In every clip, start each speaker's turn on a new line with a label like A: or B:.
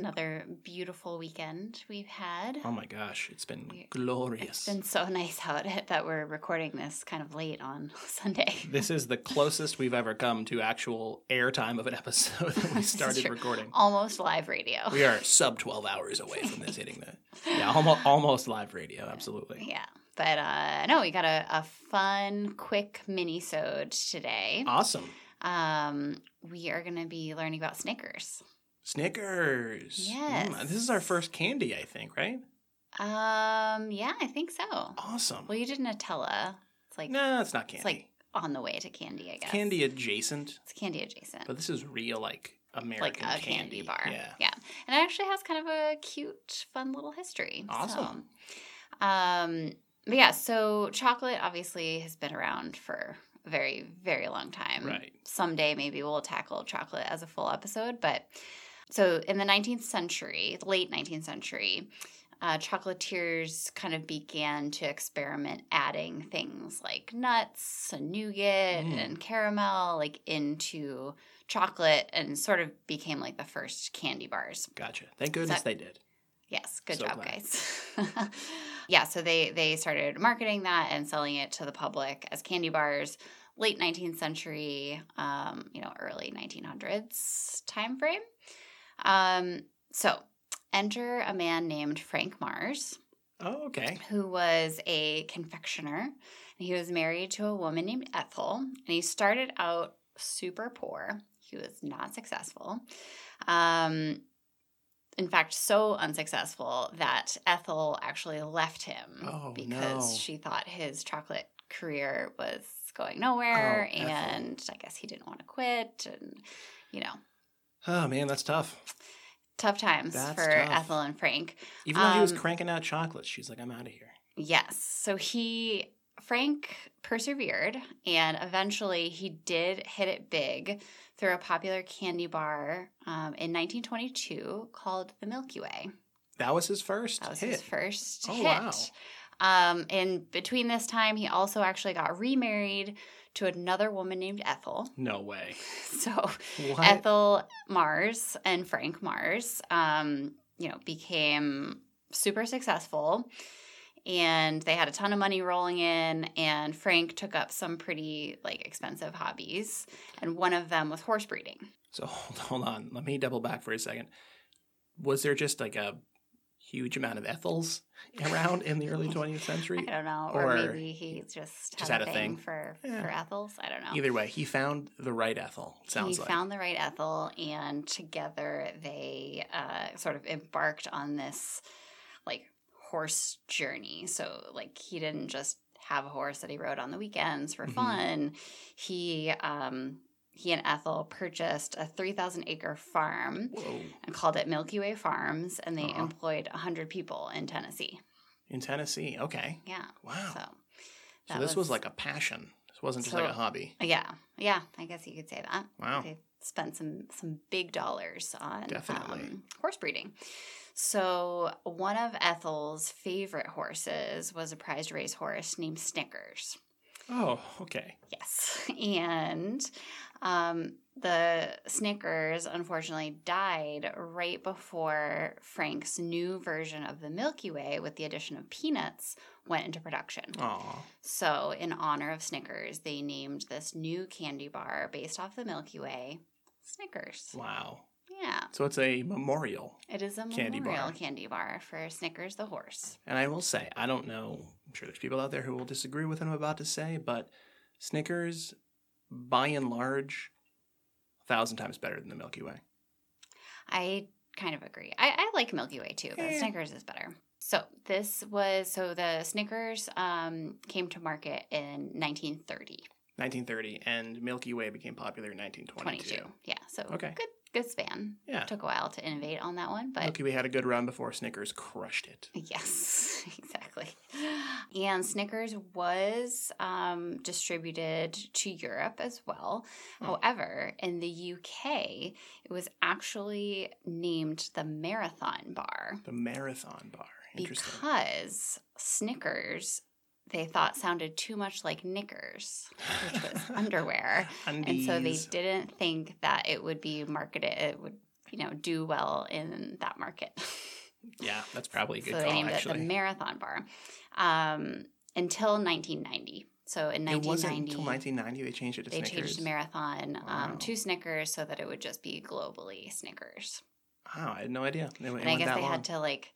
A: another beautiful weekend we've had.
B: Oh my gosh, it's been
A: We-
B: glorious.
A: It's been so nice out that we're recording this kind of late on Sunday.
B: This is the closest we've ever come to actual airtime of an episode that we started recording.
A: Almost live radio.
B: We are sub 12 hours away from this hitting the Yeah, almost almost live radio, absolutely.
A: Yeah. But uh no, we got a, a fun, quick mini-sode today.
B: Awesome.
A: Um, we are gonna be learning about Snickers.
B: Snickers.
A: Yes.
B: Mm, this is our first candy, I think, right?
A: Um, yeah, I think so.
B: Awesome.
A: Well, you did Nutella. It's like
B: no, it's not candy.
A: it's like on the way to candy, I guess.
B: candy adjacent,
A: It's candy adjacent.
B: but this is real like American
A: like a candy, bar.
B: Yeah.
A: Yeah. And it actually has kind of a cute, fun little history.
B: Awesome.
A: So, um, but yeah, so chocolate obviously has been around for a very, very long time.
B: Right.
A: Someday maybe we'll tackle chocolate as a full episode. But so in the 19th century, late 19th century, uh, chocolatiers kind of began to experiment adding things like nuts and nougat
B: Mm.
A: and caramel like into chocolate and sort of became like the first candy bars.
B: Gotcha. Thank goodness
A: that-
B: they did.
A: Yes, good
B: So
A: job,
B: glad.
A: guys. yeah, so they they started marketing that and selling it to the public as candy bars. Late 19th century, um, you know, early 1900s time frame. Um, so enter a man named Frank Mars,
B: Oh, okay.
A: who was a confectioner. And he was married to a woman named Ethel, and he started out super poor. He was not successful. Um, in fact, so unsuccessful that Ethel actually left him
B: Oh,
A: because
B: no.
A: she thought his chocolate career was going nowhere,
B: Oh,
A: and I guess he didn't want to quit, and you know,
B: Oh man, that's tough.
A: tough times
B: That's
A: for
B: tough.
A: Ethel and Frank.
B: Even though he was
A: Um,
B: cranking out chocolates, she's like, I'm out of here.
A: Yes. So he, Frank persevered and eventually he did hit it big through a popular candy bar um, in 1922 called the Milky Way.
B: That was his first
A: That was
B: hit.
A: his first
B: Oh,
A: hit.
B: wow.
A: Um, and between this time, he also actually got remarried to another woman named Ethel.
B: No way.
A: So
B: What?
A: Ethel Mars and Frank Mars, um, you know, became super successful and they had a ton of money rolling in and Frank took up some pretty like expensive hobbies and one of them was horse breeding.
B: So hold, hold on. Let me double back for a second. Was there just like a huge amount of Ethels around in the early 20th century?
A: I don't know, or,
B: Or
A: maybe he just,
B: just
A: had,
B: had
A: a thing,
B: thing.
A: for
B: Yeah.
A: for Ethels. I don't know.
B: Either way, he found the right Ethel. Sounds
A: he
B: like.
A: He found the right Ethel, and together they uh, sort of embarked on this like horse journey. So, like, he didn't just have a horse that he rode on the weekends for
B: Mhm.
A: fun. He um, he and Ethel purchased a three thousand acre farm
B: Whoa.
A: and called it Milky Way Farms, and they
B: Uh-huh.
A: employed hundred people in Tennessee.
B: In Tennessee. Okay.
A: Yeah.
B: Wow.
A: So.
B: So, this was, like a passion. This wasn't just
A: So-
B: like a hobby.
A: Yeah, yeah, I guess you could say that.
B: Wow.
A: They spent some some big dollars on
B: Definitely.
A: um, horse breeding. So one of Ethel's favorite horses was a prized race horse named Snickers.
B: Oh, okay.
A: Yes, and um, the Snickers unfortunately died right before Frank's new version of the Milky Way, with the addition of peanuts, went into production.
B: Aw.
A: So, in honor of Snickers, they named this new candy bar based off the Milky Way Snickers.
B: Wow.
A: Yeah,
B: So it's a memorial.
A: it is a
B: Candy
A: memorial
B: bar.
A: candy bar for Snickers the horse.
B: And I will say, I don't know, I'm sure there's people out there who will disagree with what I'm about to say, but Snickers, by and large, a thousand times better than the Milky Way.
A: I kind of agree. I, I like Milky Way too, but
B: Eh.
A: Snickers is better. So this was so the Snickers um, came to market in 1930,
B: 1930, and Milky Way became popular in 1922.
A: 22. Yeah, so
B: Okay.
A: good good span.
B: Yeah.
A: Took a while to innovate on that one, but
B: okay, we had a good run before Snickers crushed it.
A: Yes, exactly. And Snickers was um, distributed to Europe as well.
B: Hmm.
A: However, in the UK, it was actually named the Marathon Bar
B: The Marathon Bar. Interesting.
A: because Snickers they thought sounded too much like knickers, which was underwear. And so they didn't think that it would be marketed, it would you know, do well in that market.
B: Yeah, that's probably a good
A: so they named
B: actually.
A: it the Marathon Bar um, until 1990. So in
B: it wasn't
A: 1990,
B: until 1990 they changed it to
A: they
B: Snickers.
A: changed Marathon
B: Wow.
A: um, to Snickers so that it would just be globally Snickers.
B: Wow, I had no idea. It,
A: And I guess they
B: long.
A: had to like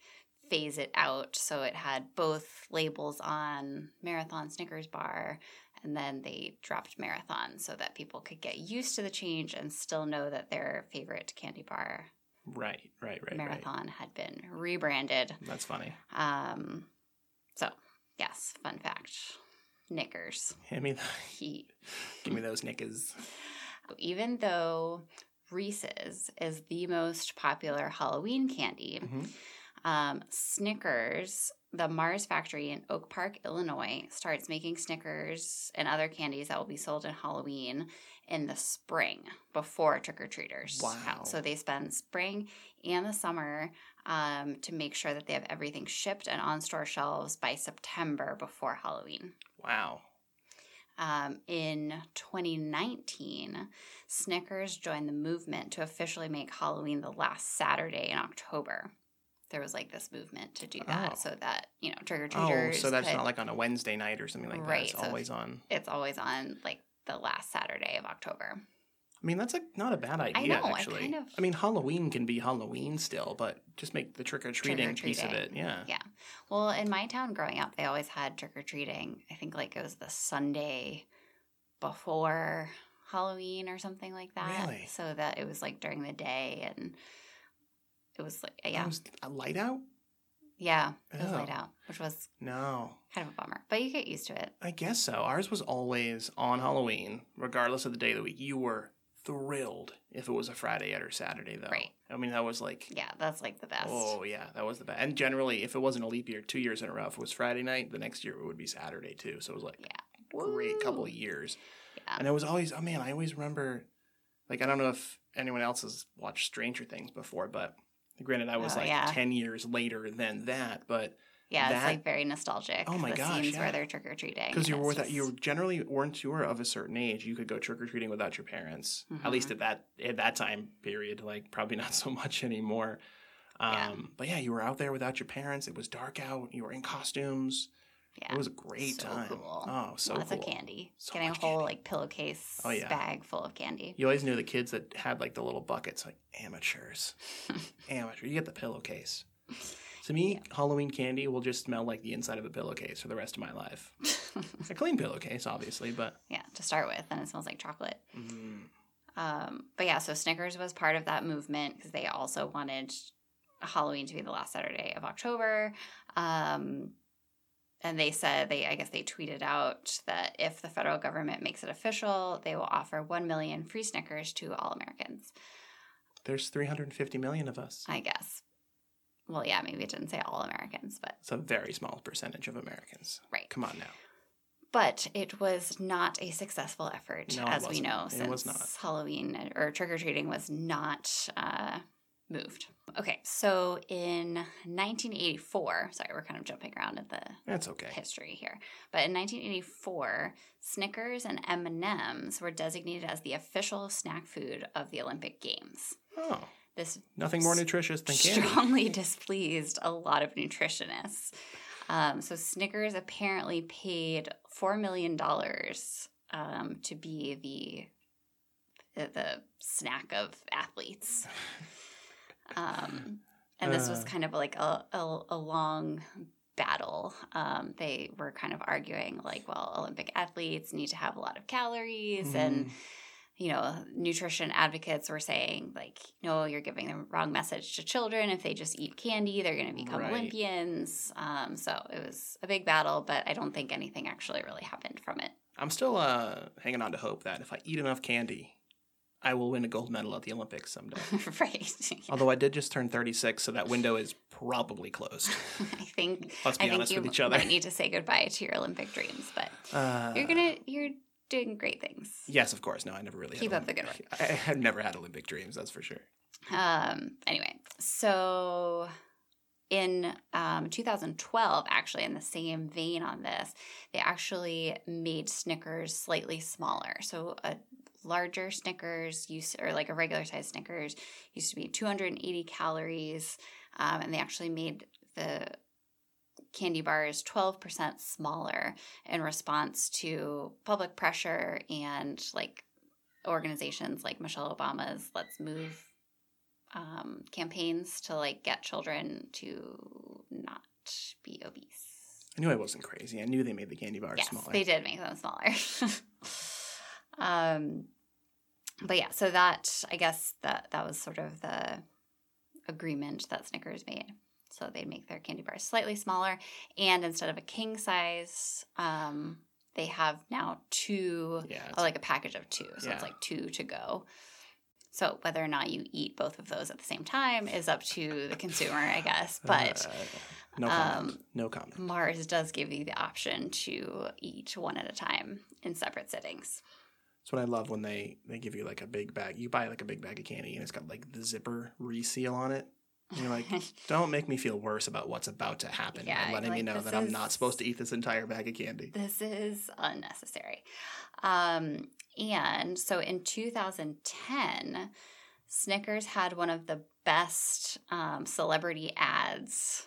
A: phase it out so it had both labels on Marathon Snickers bar and then they dropped Marathon so that people could get used to the change and still know that their favorite candy bar
B: Right, right, right,
A: Marathon had been rebranded.
B: That's funny.
A: Um so yes, fun fact. Knickers.
B: Hand me, the,
A: He
B: give me those knickers.
A: even though Reese's is the most popular Halloween candy,
B: Mhm.
A: Um, Snickers, the Mars factory in Oak Park, Illinois, starts making Snickers and other candies that will be sold in Halloween in the spring before trick or treaters.
B: Wow.
A: So they spend spring and the summer um, to make sure that they have everything shipped and on store shelves by September before Halloween.
B: Wow.
A: Um, in 2019, Snickers joined the movement to officially make Halloween the last Saturday in October. There was like this movement to do that
B: Oh.
A: so that, you know, trick or
B: Oh, so that's
A: could-
B: not like on a Wednesday night or something like that.
A: Right,
B: It's
A: so-
B: always on.
A: it's always on like the last Saturday of October.
B: I mean, that's like not a bad idea, I
A: know, I
B: actually.
A: kind of-
B: I mean, Halloween can be Halloween still, but just make the trick or treating piece of it. Yeah.
A: Yeah. Well, in my town growing up, they always had trick or treating. I think like it was the Sunday before Halloween or something like that.
B: Really?
A: So that it was like during the day and it was like, yeah.
B: was a light out?
A: Yeah, it was
B: Oh.
A: laid out, which was
B: No.
A: kind of a bummer. But you get used to it.
B: I guess so. Ours was always on Halloween, regardless of the day of the week. You were thrilled if it was a Friday or Saturday, though.
A: Right.
B: I mean, that was like,
A: Yeah, that's like the best.
B: oh, yeah, that was the best. And generally, if it wasn't a leap year, two years in a row, if it was Friday night, the next year it would be Saturday, too. So it was like
A: Yeah.
B: great couple of years.
A: Yeah.
B: And it was always, oh man, I always remember, like, I don't know if anyone else has watched Stranger Things before, but granted, I was
A: Oh,
B: like
A: yeah.
B: 10 years later than that, but
A: Yeah, it's like very nostalgic.
B: Oh my
A: the
B: gosh,
A: scenes
B: yeah.
A: where they're trick or treating.
B: because you were without, you generally weren't you were of a certain age, you could go trick or treating without your parents. At least
A: Mhm.
B: at that at that time period, like probably not so much anymore. Um,
A: Yeah.
B: But yeah, you were out there without your parents. It was dark out. You were in costumes.
A: Yeah.
B: It was a great
A: So
B: time.
A: cool.
B: Oh, so
A: Lots
B: cool.
A: of candy.
B: So
A: Getting a whole
B: candy.
A: like pillowcase
B: Oh, yeah.
A: bag full of candy.
B: You always knew the kids that had like the little buckets, like amateurs. Amateur. You get the pillowcase. To me, Halloween candy will just smell like the inside of a pillowcase for the rest of my life. a clean pillowcase, obviously, but
A: yeah, to start with, and it smells like chocolate.
B: mm,
A: Um, but yeah, so Snickers was part of that movement because they also wanted Halloween to be the last Saturday of October. Um, and they said they, I guess they tweeted out that if the federal government makes it official, they will offer one million free Snickers to all Americans.
B: there's 350 million of us.
A: I guess. Well, yeah, maybe it didn't say all Americans, but
B: It's a very small percentage of Americans.
A: right.
B: Come on now.
A: But it was not a successful effort,
B: No,
A: as we know,
B: It
A: since. Halloween or trick or treating was not uh, moved. Okay, so in 1984, sorry, we're kind of jumping around at the
B: That's okay.
A: history here, but in 1984, Snickers and M and M's were designated as the official snack food of the Olympic Games.
B: Oh,
A: This
B: nothing more nutritious than candy.
A: strongly displeased a lot of nutritionists. Um, so Snickers apparently paid four million dollars um, to be the, the the snack of athletes. Um, and this was
B: Uh.
A: kind of like a, a, a long battle. Um, they were kind of arguing like, well, Olympic athletes need to have a lot of calories and
B: Mm,
A: you know, nutrition advocates were saying, like, no, you're giving the wrong message to children. If they just eat candy, they're going to become
B: Right.
A: Olympians. Um, so it was a big battle, but I don't think anything actually really happened from it.
B: I'm still uh, hanging on to hope that if I eat enough candy, I will win a gold medal at the Olympics someday.
A: right.
B: Although I did just turn 36, so that window is probably closed.
A: I think
B: Let's be
A: I
B: honest with each other.
A: might need to say goodbye to your Olympic dreams, but
B: Uh,
A: you're gonna you're doing great things.
B: Yes, of course. No, I never really
A: Keep up the good
B: I, I have never had Olympic dreams, that's for sure.
A: Um, anyway, so in um, 2012, actually, in the same vein on this, they actually made Snickers slightly smaller. So a larger Snickers used or like a regular size Snickers used to be 280 calories, um, and they actually made the candy bars 12% smaller in response to public pressure and like organizations like Michelle Obama's Let's Move um, campaigns to like get children to not be obese.
B: I knew I wasn't crazy. I knew they made the candy bars
A: yes,
B: smaller.
A: they did make them smaller. um, but yeah, so that I guess that that was sort of the agreement that Snickers made. So they'd make their candy bars slightly smaller, and instead of a king size, um, they have now two,
B: Yeah,
A: like a package of two. So
B: Yeah.
A: it's like two to go. So whether or not you eat both of those at the same time is up to the consumer, I guess. But
B: Uh, no comment.
A: um,
B: no comment.
A: Mars does give you the option to eat one at a time in separate sittings.
B: That's what I love when they they give you like a big bag. You buy like a big bag of candy and it's got like the zipper reseal on it. And you're like, don't make me feel worse about what's about to happen.
A: Yeah,
B: letting me know that I'm not supposed to eat this entire bag of candy.
A: This is unnecessary. Um, and so in 2010, Snickers had one of the best um, celebrity ads,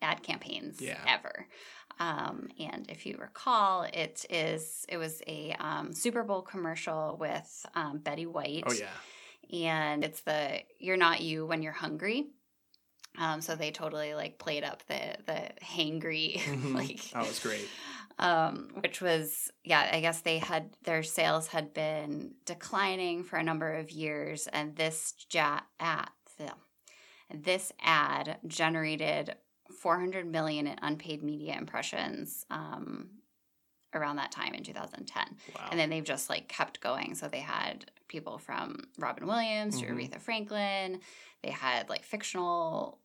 A: ad campaigns
B: Yeah.
A: ever. Um, and if you recall, it is it was a um, Super Bowl commercial with um, Betty White.
B: Oh yeah.
A: and it's the you're not you when you're hungry um so they totally like played up the the hangry
B: Mhm.
A: like
B: Oh, it's great.
A: um which was yeah i guess they had their sales had been declining for a number of years and this ja- ad this ad generated 400 million in unpaid media impressions um around that time in 2010
B: Wow.
A: and then they've just like kept going. So they had people from Robin Williams to
B: Mhm.
A: Aretha Franklin. They had like fictional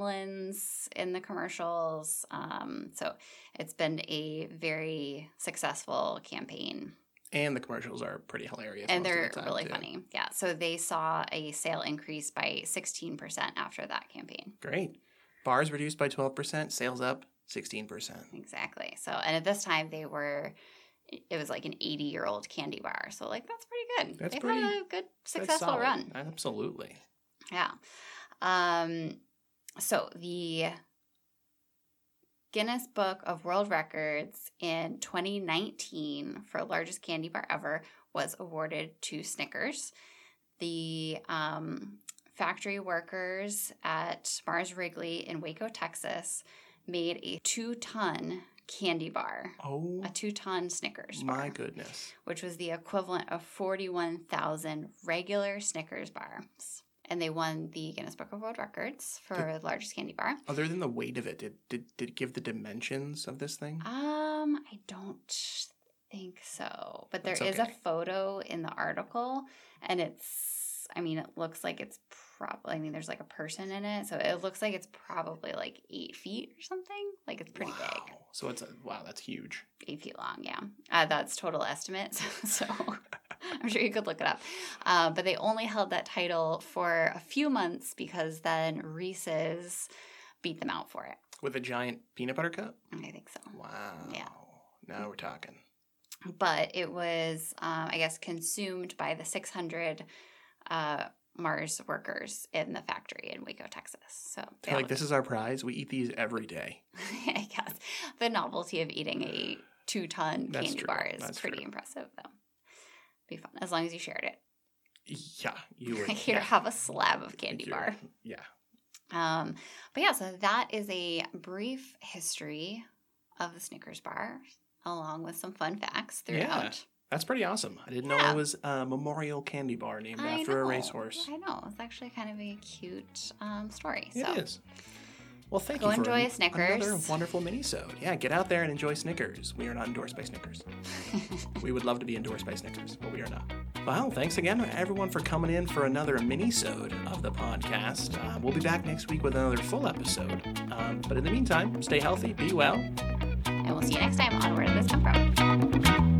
A: gremlins in the commercials. Um, so it's been a very successful campaign.
B: and the commercials are pretty hilarious.
A: and they're
B: the
A: really
B: too.
A: funny. Yeah. So they saw a sale increase by 16% after that campaign.
B: Great. Bars reduced by 12%, sales up 16%.
A: Exactly. So, and at this time they were, it was like an 80 year old candy bar. So, like, that's pretty good.
B: That's
A: They've
B: pretty-
A: had a good, successful run.
B: Absolutely.
A: Yeah. Um, so the Guinness Book of World Records in 2019 for largest candy bar ever was awarded to Snickers. The um, factory workers at Mars Wrigley in Waco, Texas, made a two-ton candy bar,
B: Oh
A: a two-ton Snickers bar
B: my goodness.
A: which was the equivalent of 41,000 regular Snickers bars. And they won the Guinness Book of World Records for the largest candy bar.
B: Other than the weight of it, did, did, did it give the dimensions of this thing?
A: Um, I don't think so. But there is
B: That's
A: a photo in the article, and it's, I mean, it looks like it's probably, I mean, there's like a person in it. So it looks like it's probably like eight feet or something. Like it's pretty big.
B: Wow. So it's a, wow, that's huge.
A: eight feet long. Yeah, uh, that's total estimate. So, so I'm sure you could look it up. Uh, but they only held that title for a few months because then Reese's beat them out for it.
B: With a giant peanut butter cup?
A: I think so.
B: Wow.
A: Yeah.
B: Now we're talking.
A: But it was, um, I guess, consumed by the 600 uh, Mars workers in the factory in Waco, Texas. So
B: They're like, this is our prize. We eat these every day.
A: I guess the novelty of eating a two ton candy
B: true.
A: bar is
B: That's
A: pretty
B: true.
A: impressive, though. Be fun as long as you shared it.
B: Yeah, you would.
A: Here,
B: yeah.
A: have a slab of candy
B: You're-
A: bar.
B: Yeah.
A: Um, but yeah, so that is a brief history of the Snickers bar, along with some fun facts throughout.
B: Yeah. That's pretty awesome. I didn't know it was a memorial candy bar named
A: I
B: after a racehorse.
A: I know it's actually kind of a cute um, story.
B: It
A: so
B: is. Well, thank
A: Go
B: you for
A: enjoy
B: an-
A: Snickers.
B: Another wonderful mini-sode. Yeah, get out there and enjoy Snickers. We are not endorsed by Snickers. we would love to be endorsed by Snickers, but we are not. Well, thanks again, everyone, for coming in for another mini-sode of the podcast. Uh, we'll be back next week with another full episode. Um, but in the meantime, stay healthy, be well,
A: and we'll see you next time on Where Did This Come